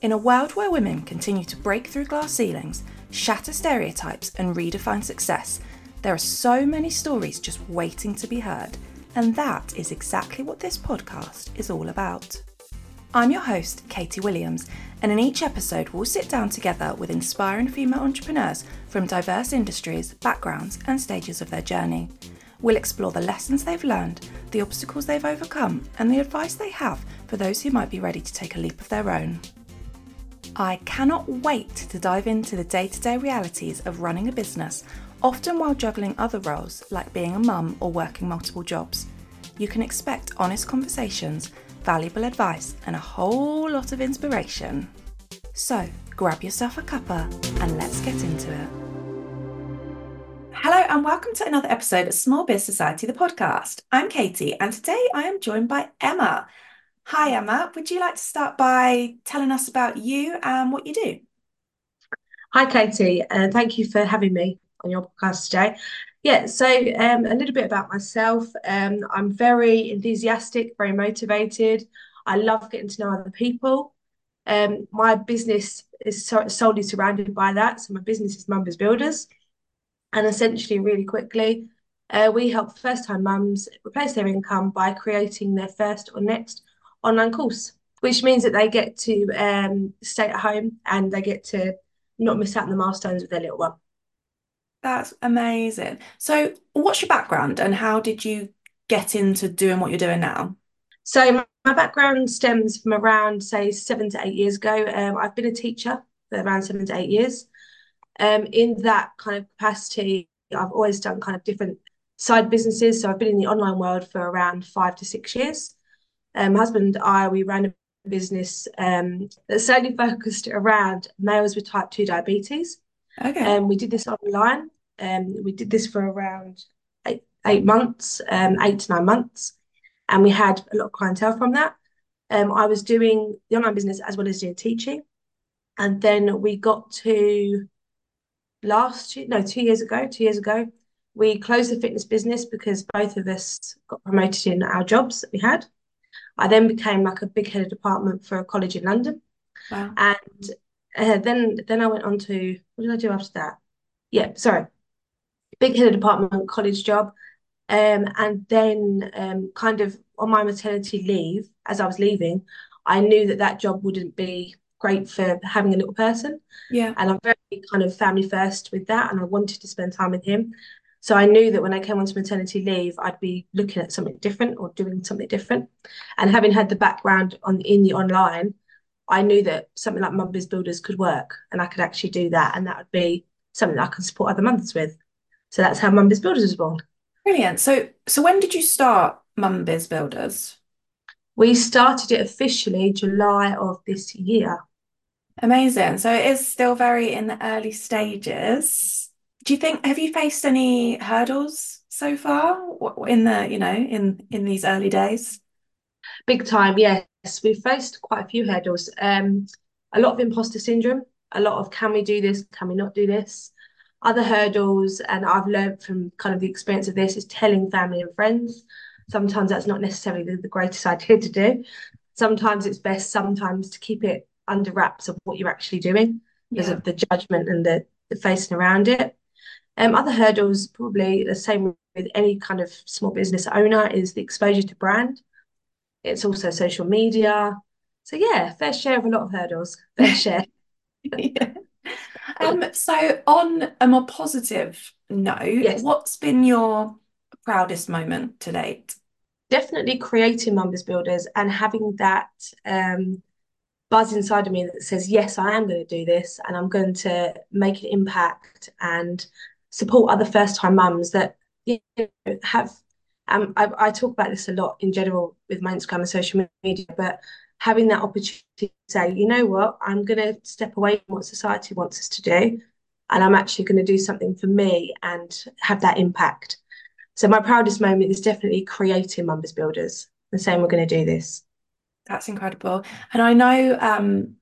In a world where women continue to break through glass ceilings, shatter stereotypes, and redefine success, there are so many stories just waiting to be heard. And that is exactly what this podcast is all about. I'm your host, Katie Williams, and in each episode, we'll sit down together with inspiring female entrepreneurs from diverse industries, backgrounds, and stages of their journey. We'll explore the lessons they've learned, the obstacles they've overcome, and the advice they have for those who might be ready to take a leap of their own. I cannot wait to dive into the day to day realities of running a business, often while juggling other roles like being a mum or working multiple jobs. You can expect honest conversations, valuable advice, and a whole lot of inspiration. So, grab yourself a cuppa and let's get into it. Hello, and welcome to another episode of Small Biz Society, the podcast. I'm Katie, and today I am joined by Emma. Hi, Emma. Would you like to start by telling us about you and what you do? Hi, Katie, and thank you for having me on your podcast today. Yeah, so um, a little bit about myself. Um, I'm very enthusiastic, very motivated. I love getting to know other people. Um, my business is so- solely surrounded by that. So my business is Mum Biz Builders, and essentially, really quickly, uh, we help first-time mums replace their income by creating their first or next online course, which means that they get to um, stay at home and they get to not miss out on the milestones with their little one. That's amazing. So, what's your background and how did you get into doing what you're doing now? So, my, background stems from around, say, seven to eight years ago. Um, I've been a teacher for around seven to eight years. Um, in that kind of capacity, I've always done kind of different side businesses. So, I've been in the online world for around five to six years. Um, husband and I, we ran a business um, that solely focused around males with type 2 diabetes. Okay. Um, we did this online. Um, we did this for around eight, eight months, um, eight to nine months, and we had a lot of clientele from that. Um, I was doing the online business as well as doing teaching, and then we got to last year, no, two years ago, two years ago, we closed the fitness business because both of us got promoted in our jobs that we had. I then became like a big head of department for a college in London. Wow. And uh, then then I went on to what did I do after that? Yeah, sorry, big head of department college job, um, and then um, kind of on my maternity leave as I was leaving, I knew that that job wouldn't be great for having a little person. Yeah. And I'm very kind of family first with that, and I wanted to spend time with him. So I knew that when I came onto maternity leave, I'd be looking at something different or doing something different. And having had the background on in the online, I knew that something like Mum Biz Builders could work and I could actually do that. And that would be something that I can support other mothers with. So that's how Mum Biz Builders was born. Brilliant. So, so when did you start Mum Biz Builders? We started it officially July of this year. Amazing. So it is still very in the early stages. Do you think have you faced any hurdles so far in the, you know, in in these early days? Big time, yes. We've faced quite a few hurdles. Um, a lot of imposter syndrome, a lot of can we do this, can we not do this? Other hurdles, and I've learned from kind of the experience of this, is telling family and friends. Sometimes that's not necessarily the, the greatest idea to do. Sometimes it's best sometimes to keep it under wraps of what you're actually doing because Yeah. of the judgment and the, the facing around it. Um, other hurdles, probably the same with any kind of small business owner, is the exposure to brand. It's also social media. So yeah, fair share of a lot of hurdles. Fair share. Yeah. Um, so on a more positive note, Yes. what's been your proudest moment to date? Definitely creating Mum Biz Builders and having that um, buzz inside of me that says, yes, I am going to do this and I'm going to make an impact and support other first-time mums that you know, have. Um, I, I talk about this a lot in general with my Instagram and social media, but having that opportunity to say, you know what, I'm going to step away from what society wants us to do, and I'm actually going to do something for me and have that impact. So my proudest moment is definitely creating Mum Biz Builders and saying we're going to do this. That's incredible. And I know, um,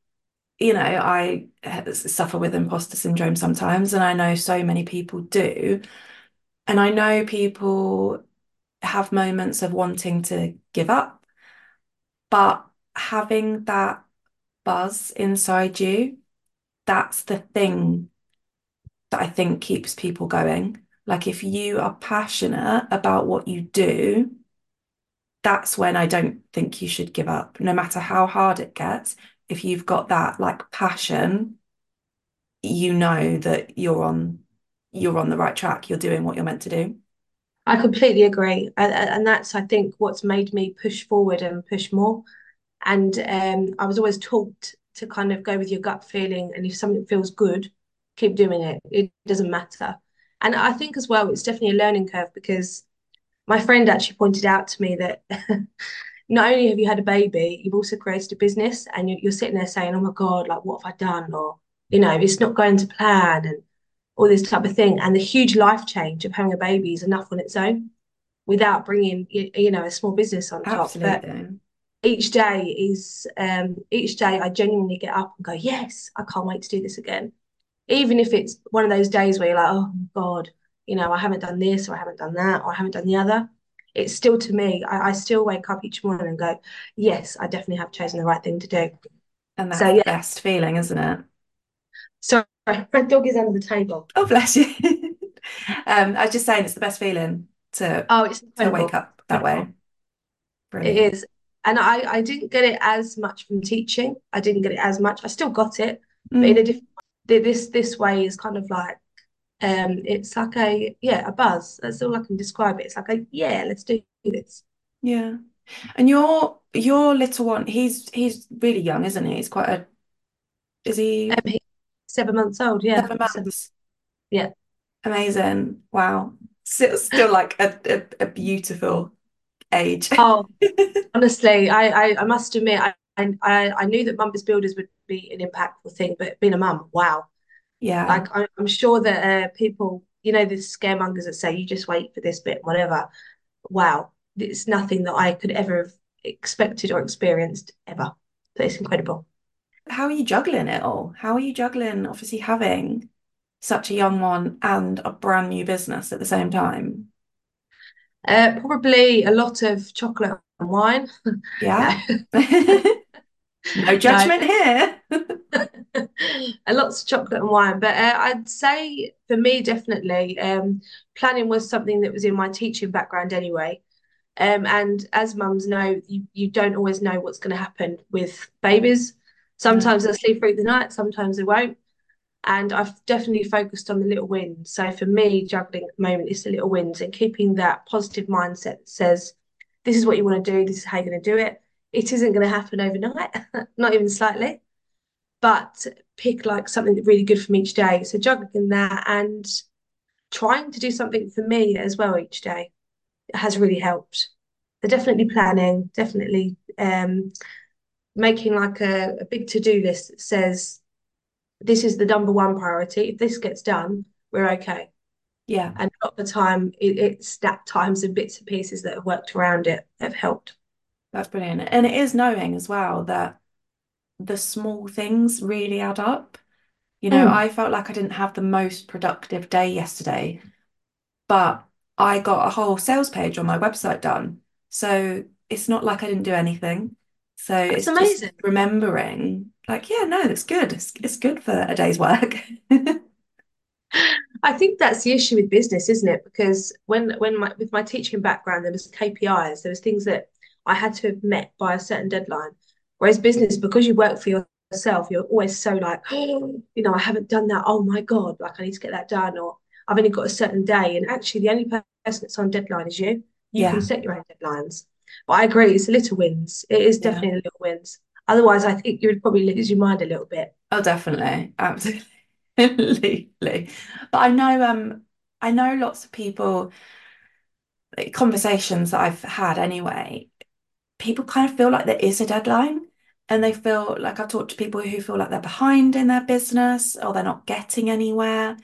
you know, I suffer with imposter syndrome sometimes, and I know so many people do. And I know people have moments of wanting to give up, but having that buzz inside you, that's the thing that I think keeps people going. Like if you are passionate about what you do, that's when I don't think you should give up, no matter how hard it gets. If you've got that like passion, you know that you're on you're on the right track. You're doing what you're meant to do. I completely agree. And, and that's, I think, what's made me push forward and push more. And um, I was always taught to kind of go with your gut feeling. And if something feels good, keep doing it. It doesn't matter. And I think as well, it's definitely a learning curve because my friend actually pointed out to me that not only have you had a baby, you've also created a business and you're, you're sitting there saying, oh my God, like, what have I done? Or, you know, it's not going to plan and all this type of thing. And the huge life change of having a baby is enough on its own without bringing, you, you know, a small business on top. Absolutely. But each day is, um, each day I genuinely get up and go, yes, I can't wait to do this again. Even if it's one of those days where you're like, oh my God, you know, I haven't done this or I haven't done that or I haven't done the other. It's still to me, I, I still wake up each morning and go, yes, I definitely have chosen the right thing to do. And that's So the best feeling, isn't it? sorry, my dog is under the table. Oh, bless you. Um, I was just saying it's the best feeling to Oh, it's to wake up that way. It Brilliant. is. And I, I didn't get it as much from teaching. I didn't get it as much. I still got it, but in a Mm, different. This this way is kind of like um it's like a yeah, a buzz. That's all I can describe it. It's like a yeah, let's do this. yeah. And your your little one, he's he's really young, isn't he? He's quite a, is he Um, seven months old, yeah. seven Seven, months? yeah. Amazing. Wow. Still, still like a, a, a beautiful age. Oh, honestly, I, I I must admit I I I knew that Mum Builders would be an impactful thing, but being a mum, wow. Yeah, Like I, I'm sure that uh, people, you know, the scaremongers that say you just wait for this bit, whatever. Wow, it's nothing that I could ever have expected or experienced ever. So it's incredible. how are you juggling it all? How are you juggling obviously having such a young one and a brand new business at the same time? Uh, probably a lot of chocolate and wine. Yeah. No judgment here. a lots of chocolate and wine. But uh, I'd say for me, definitely, um, planning was something that was in my teaching background anyway. Um, and as mums know, you, you don't always know what's going to happen with babies. Sometimes they'll sleep through the night, sometimes they won't. And I've definitely focused on the little wins. So for me, juggling at the moment is the little wins and keeping that positive mindset that says, this is what you want to do, this is how you're going to do it. It isn't going to happen overnight, not even slightly, but pick like something really good from each day. So juggling that and trying to do something for me as well each day has really helped. So definitely planning, definitely um, making like a, a big to-do list that says this is the number one priority. If this gets done, we're okay. Yeah, And a lot of the time, it, it's that times and bits and pieces that have worked around it have helped. That's brilliant. And it is knowing as well that the small things really add up. You know, Mm, I felt like I didn't have the most productive day yesterday, but I got a whole sales page on my website done. So it's not like I didn't do anything. So that's it's amazing. remembering, like, yeah, no, it's good. It's, it's good for a day's work. I think that's the issue with business, isn't it? Because when when my with my teaching background, there was KPIs, there was things that I had to have met by a certain deadline. Whereas business, because you work for yourself, you're always so like, oh, you know, I haven't done that. Oh my God, like I need to get that done, or I've only got a certain day. And actually, the only person that's on deadline is you. You can set your own deadlines. But I agree, it's the little wins. It is yeah. definitely the little wins. Otherwise, I think you would probably lose your mind a little bit. Oh, definitely. Absolutely. But I know um I know lots of people conversations that I've had anyway, people kind of feel like there is a deadline and they feel like I've talked to people who feel like they're behind in their business or they're not getting anywhere.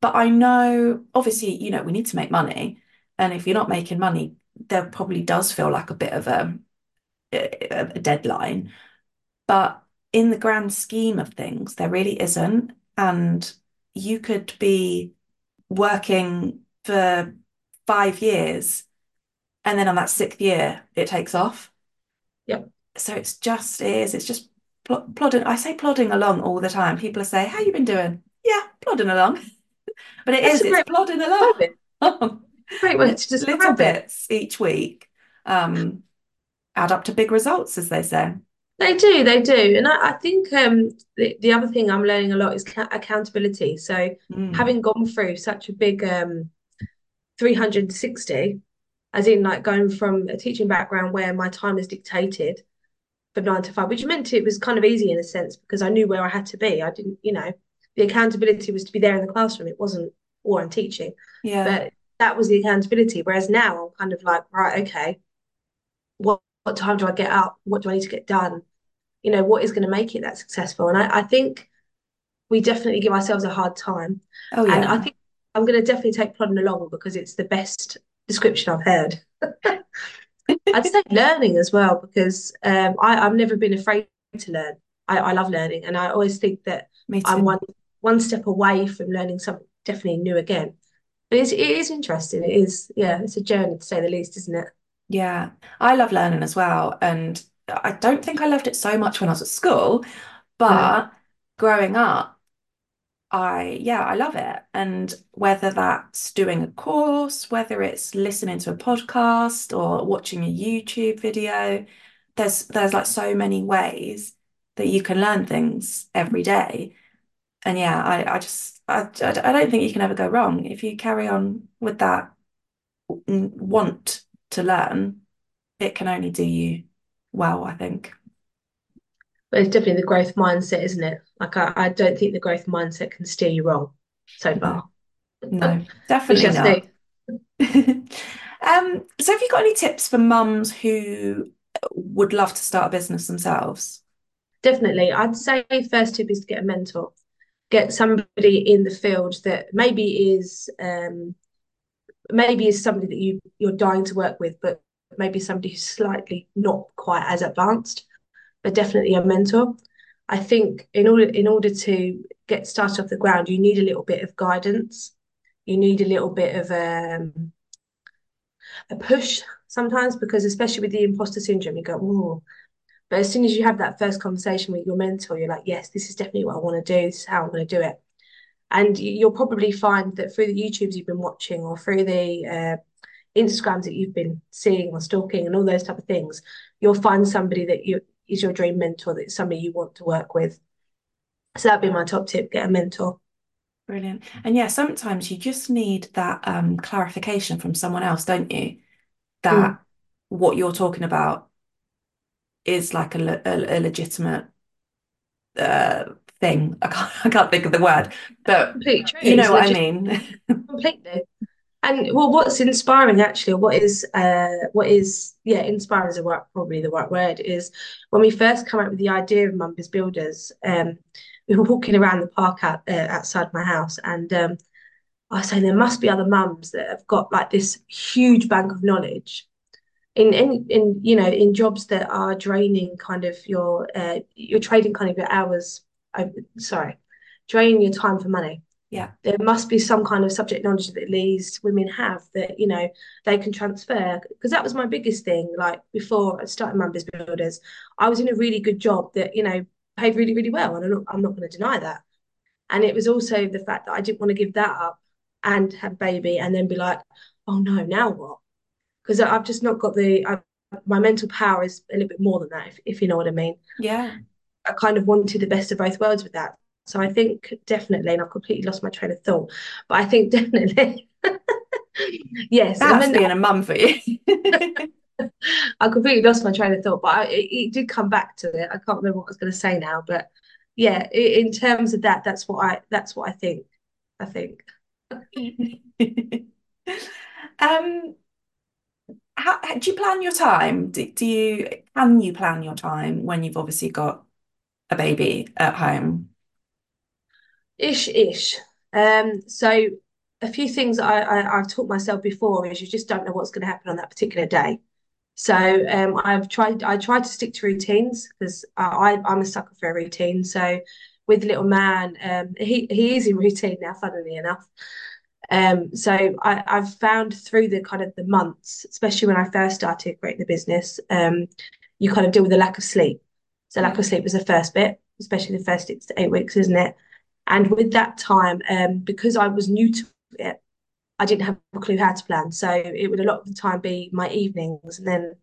But I know obviously, you know, we need to make money. And if you're not making money, there probably does feel like a bit of a, a, deadline. But in the grand scheme of things, there really isn't. And you could be working for five years, and then on that sixth year, it takes off. Yep. So it's just it is, it's just pl plodding. I say plodding along all the time. People say, "How you been doing?" Yeah, plodding along. but it That's is. It's plodding along. great way to just Little describe it. bits each week um, add up to big results, as they say. They do, they do. And I, I think um, the, the other thing I'm learning a lot is ca accountability. So Mm. having gone through such a big um, 360, as in like going from a teaching background where my time is dictated from nine to five, which meant it was kind of easy in a sense because I knew where I had to be. I didn't, you know, the accountability was to be there in the classroom. It wasn't or I'm teaching, Yeah. but that was the accountability. Whereas now I'm kind of like, right, okay, what, what time do I get up? What do I need to get done? You know, what is going to make it that successful? And I, I think we definitely give ourselves a hard time. Oh, yeah. And I think I'm going to definitely take plodding along because it's the best description I've heard. I'd say learning as well because um, I, I've never been afraid to learn. I, I love learning, and I always think that I'm one one step away from learning something definitely new again. But it's, it is interesting. It is, yeah, it's a journey to say the least, isn't it? Yeah. I love learning as well. And I don't think I loved it so much when I was at school, No. but growing up, I, yeah, I love it. And whether that's doing a course, whether it's listening to a podcast or watching a YouTube video, there's there's like so many ways that you can learn things every day. And yeah, I, I just I, I don't think you can ever go wrong if you carry on with that want to learn. It can only do you well, I think. But it's definitely the growth mindset, isn't it? Like I, I don't think the growth mindset can steer you wrong so far. no, definitely not. Um, so have you got any tips for mums who would love to start a business themselves? Definitely. I'd say first tip is to get a mentor. Get somebody in the field that maybe is um maybe is somebody that you you're dying to work with, but maybe somebody who's slightly not quite as advanced, but definitely a mentor. I think in order in order to get started off the ground, you need a little bit of guidance. You need a little bit of um, a push sometimes because especially with the imposter syndrome, you go, oh. But as soon as you have that first conversation with your mentor, you're like, yes, this is definitely what I want to do. This is how I'm going to do it. And you'll probably find that through the YouTubes you've been watching or through the uh, Instagrams that you've been seeing or stalking and all those type of things, you'll find somebody that you is your dream mentor, that's somebody you want to work with. So that'd be my top tip, get a mentor. Brilliant. And yeah, sometimes you just need that um, clarification from someone else, don't you? Mm, That what you're talking about is like a, le- a, legitimate uh, thing. I can't, I can't think of the word, but you know what I mean. completely. And well, what's inspiring actually, what is uh what is yeah, inspiring is a right, probably the right word, is when we first come up with the idea of Mum Biz Builders, um, we were walking around the park out uh, outside my house and um I was saying there must be other mums that have got like this huge bank of knowledge in in in you know in jobs that are draining kind of your uh you're trading kind of your hours over, sorry draining your time for money Yeah, there must be some kind of subject knowledge that these women have that you know they can transfer because that was my biggest thing like before I started Mum Biz Builders. I was in a really good job that you know paid really really well and I'm not, I'm not going to deny that. And it was also the fact that I didn't want to give that up and have a baby and then be like oh no now what? Because I've just not got the I, my mental power is a little bit more than that if, if you know what I mean. Yeah. I kind of wanted the best of both worlds with that so I think definitely and I've completely lost my train of thought but I think definitely yes I That's mean being a mum for you. I completely lost my train of thought but I, it, it did come back to it I can't remember what I was going to say now but yeah in terms of that that's what I that's what I think I think Um, how, do you plan your time? Do, do you can you plan your time when you've obviously got a baby at home? Ish, ish. Um, so a few things I, I I've taught myself before is you just don't know what's going to happen on that particular day. So um, I've tried I try to stick to routines because I I'm a sucker for a routine. So with little man, um, he he is in routine now, funnily enough. Um, so I, I've found through the kind of the months, especially when I first started creating the business, um, you kind of deal with the lack of sleep. So lack of sleep was the first bit, especially the first six to eight weeks, isn't it? And with that time, um, because I was new to it, I didn't have a clue how to plan. So it would a lot of the time be my evenings. And then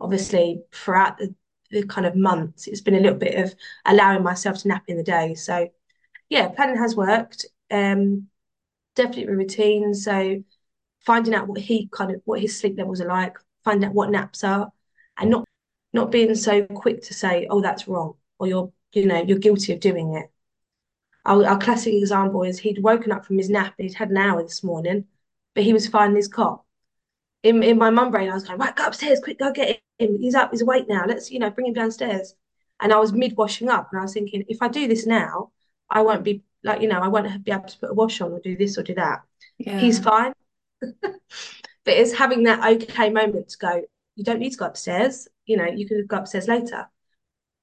obviously throughout the, the kind of months, it's been a little bit of allowing myself to nap in the day. So yeah, planning has worked. Um, definitely routine. So finding out what he kind of what his sleep levels are like, finding out what naps are, and not not being so quick to say, oh, that's wrong, or you're you know you're guilty of doing it. Our, our classic example is he'd woken up from his nap, he'd had an hour this morning, but he was finding his cot. In in my mum brain, I was going, right, go upstairs, quick, go get him. He's up, he's awake now. Let's you know bring him downstairs. And I was mid washing up, and I was thinking, if I do this now, I won't be like you know I won't be able to put a wash on or do this or do that. Yeah. He's fine. but it's having that okay moment to go, you don't need to go upstairs. You know, you can go upstairs later.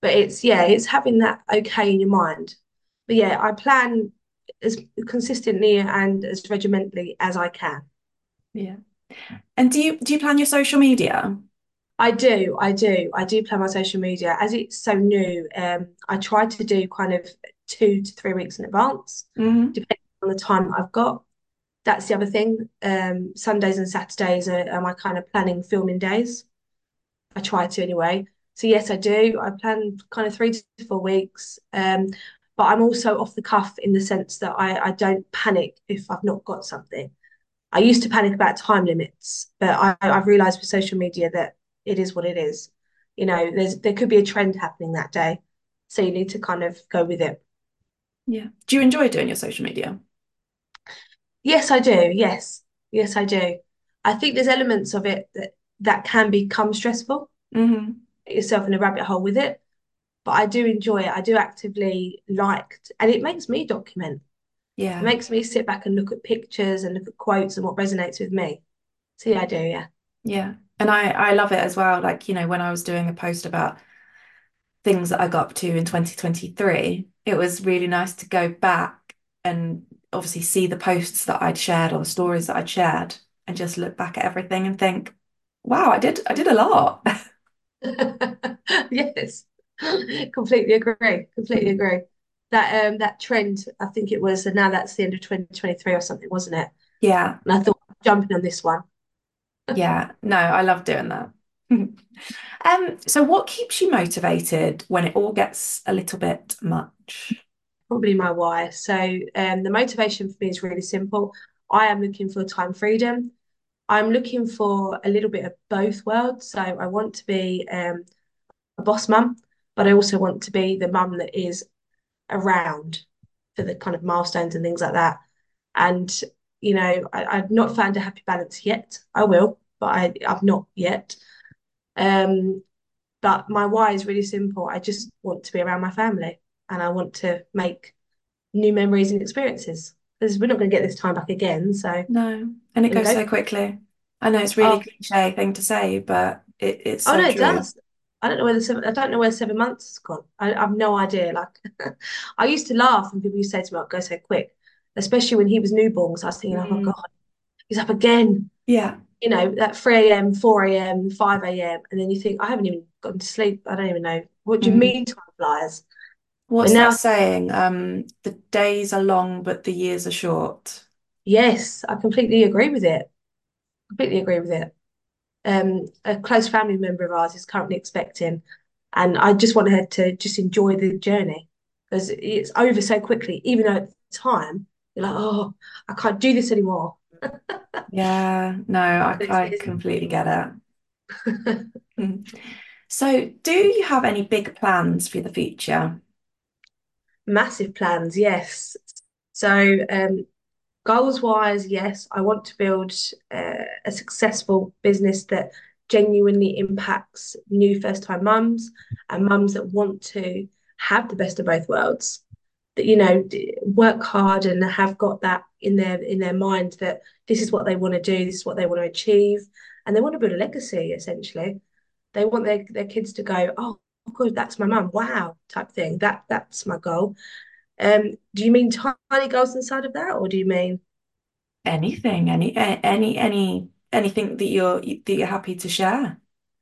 But it's, yeah, it's having that okay in your mind. But yeah, I plan as consistently and as regimentally as I can. Yeah. And do you do you plan your social media? I do, I do, I do plan my social media as it's so new. Um, I try to do kind of two to three weeks in advance, mm-hmm. depending on the time I've got that's the other thing. Um, Sundays and Saturdays are, are, my kind of planning filming days. I try to anyway. So yes, I do. I plan kind of three to four weeks. Um, but I'm also off the cuff in the sense that I, I don't panic if I've not got something. I used to panic about time limits, but I, I've realised with social media that it is what it is. You know, there's there could be a trend happening that day, so you need to kind of go with it. Yeah. Do you enjoy doing your social media? Yes, I do. Yes, yes, I do. I think there's elements of it that that can become stressful. Mm-hmm. Yourself in a rabbit hole with it, but I do enjoy it. I do actively like, and it makes me document. Yeah, it makes me sit back and look at pictures and look at quotes and what resonates with me. So yeah, I do. Yeah, yeah, and I I love it as well. Like you know, when I was doing a post about things that I got up to in 2023, it was really nice to go back and obviously see the posts that I'd shared or the stories that I'd shared and just look back at everything and think, wow, I did I did a lot. yes. completely agree. Completely agree. That um that trend, I think it was, and now that's the end of 2023 or something, wasn't it? Yeah. And I thought jumping on this one. yeah, no, I love doing that. um, so what keeps you motivated when it all gets a little bit much? probably my why. So um, the motivation for me is really simple. I am looking for time freedom. I'm looking for a little bit of both worlds. So I want to be um, a boss mum, but I also want to be the mum that is around for the kind of milestones and things like that. And you know, I, have not found a happy balance yet. I will, but I, I've not yet. Um, but my why is really simple. I just want to be around my family and I want to make new memories and experiences because we're not going to get this time back again. So no, and it goes so quickly. I know it's really oh. cliche thing to say, but it, it's so oh no, true. it does. I don't know where the seven, I don't know where seven months has gone. I, I have no idea. Like I used to laugh when people used to say to me, "Oh, go so quick," especially when he was newborn. So I was thinking, mm. "Oh my mm. god, he's up again." Yeah. You know, at 3 a.m., 4 a.m., 5 a.m. And then you think, I haven't even gotten to sleep. I don't even know. What do you mm. mean time flies? What's now, that saying? Um, the days are long, but the years are short. Yes, I completely agree with it. Completely agree with it. Um, a close family member of ours is currently expecting, and I just want her to just enjoy the journey because it's over so quickly. Even though at the time you're like, oh, I can't do this anymore. yeah, no, I, I completely get it. so, do you have any big plans for the future? Massive plans, yes. So, um, goals wise, yes, I want to build uh, a successful business that genuinely impacts new first time mums and mums that want to have the best of both worlds that you know work hard and have got that in their in their mind that this is what they want to do this is what they want to achieve and they want to build a legacy essentially they want their, their kids to go oh god, that's my mum. Wow, type thing. That that's my goal. Um, do you mean tiny goals inside of that, or do you mean anything? Any any any anything that you're that you're happy to share?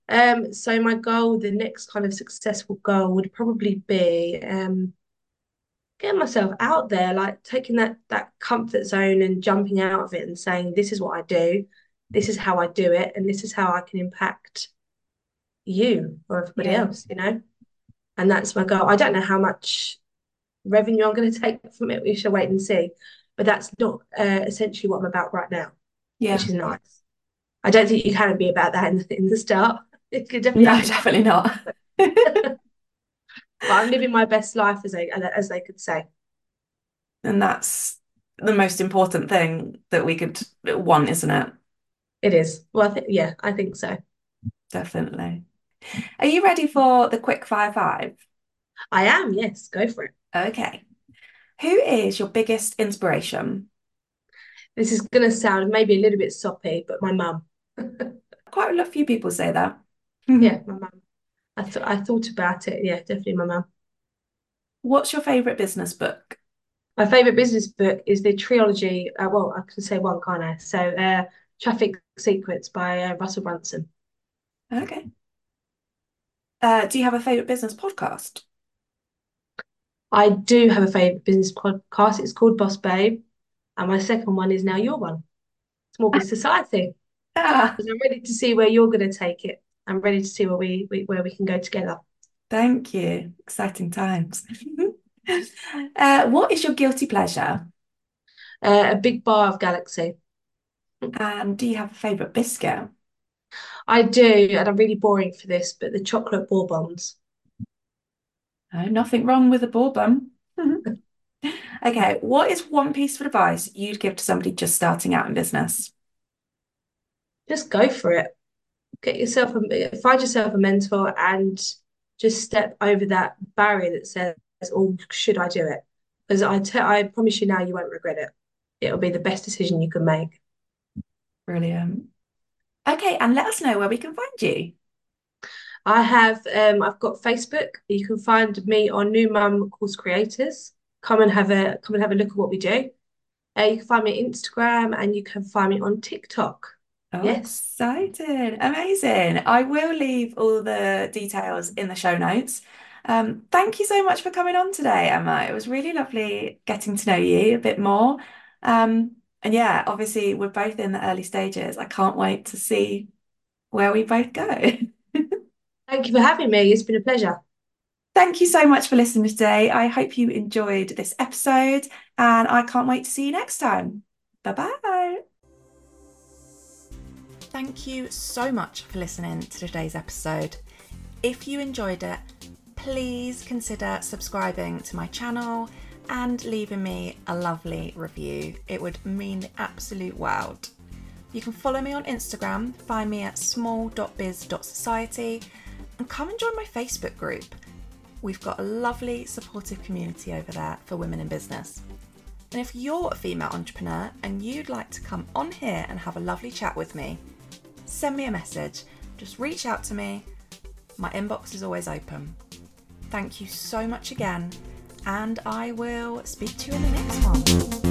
Um, so my goal, the next kind of successful goal would probably be um getting myself out there, like taking that that comfort zone and jumping out of it and saying, this is what I do, this is how I do it, and this is how I can impact you or everybody Yeah. else, you know? And that's my goal. I don't know how much revenue I'm going to take from it. We shall wait and see. But that's not uh, essentially what I'm about right now, Yeah. which is nice. I don't think you can be about that in the, in the start. It could definitely No, definitely not. But I'm living my best life, as they as they could say. And that's the most important thing that we could want, isn't it? It is. Well, I think yeah, I think so. Definitely. Are you ready for the quick fire five? I am. Yes, go for it. Okay. Who is your biggest inspiration? This is going to sound maybe a little bit soppy, but my mum. Quite a few people say that. Yeah, my mum. I thought I thought about it. Yeah, definitely my mum. What's your favorite business book? My favorite business book is the trilogy. Uh, well, I can say one, can't I? So, uh, Traffic Secrets by uh, Russell Brunson. Okay. Uh, do you have a favorite business podcast? I do have a favorite business podcast. It's called Boss Babe, and my second one is now your one, Small Business Society. Ah, I'm ready to see where you're going to take it. I'm ready to see where we, we where we can go together. thank you. Exciting times. Uh, what is your guilty pleasure? Uh, a big bar of Galaxy. And do you have a favorite biscuit? I do, and I'm really boring for this, but the chocolate bourbons. No, nothing wrong with a bourbon. Mm-hmm. Okay, what is one piece of advice you'd give to somebody just starting out in business? Just go for it. Get yourself a find yourself a mentor and just step over that barrier that says, "Oh, should I do it?" Because I te I promise you now, you won't regret it. It'll be the best decision you can make. Brilliant. Okay, and let us know where we can find you. I have um I've got Facebook. You can find me on New Mum Course Creators. Come and have a come and have a look at what we do. Uh, you can find me on Instagram and you can find me on TikTok. Oh, Yes. excited. Amazing. I will leave all the details in the show notes. Um, thank you so much for coming on today, Emma. It was really lovely getting to know you a bit more. Um, and yeah, obviously, we're both in the early stages. I can't wait to see where we both go. Thank you for having me. It's been a pleasure. Thank you so much for listening today. I hope you enjoyed this episode, and I can't wait to see you next time. Bye bye. Thank you so much for listening to today's episode. If you enjoyed it, please consider subscribing to my channel and leaving me a lovely review. It would mean the absolute world. You can follow me on Instagram, find me at small.biz.society, and come and join my Facebook group. We've got a lovely, supportive community over there for women in business. And if you're a female entrepreneur and you'd like to come on here and have a lovely chat with me, send me a message. Just reach out to me. My inbox is always open. Thank you so much again, and I will speak to you in the next one.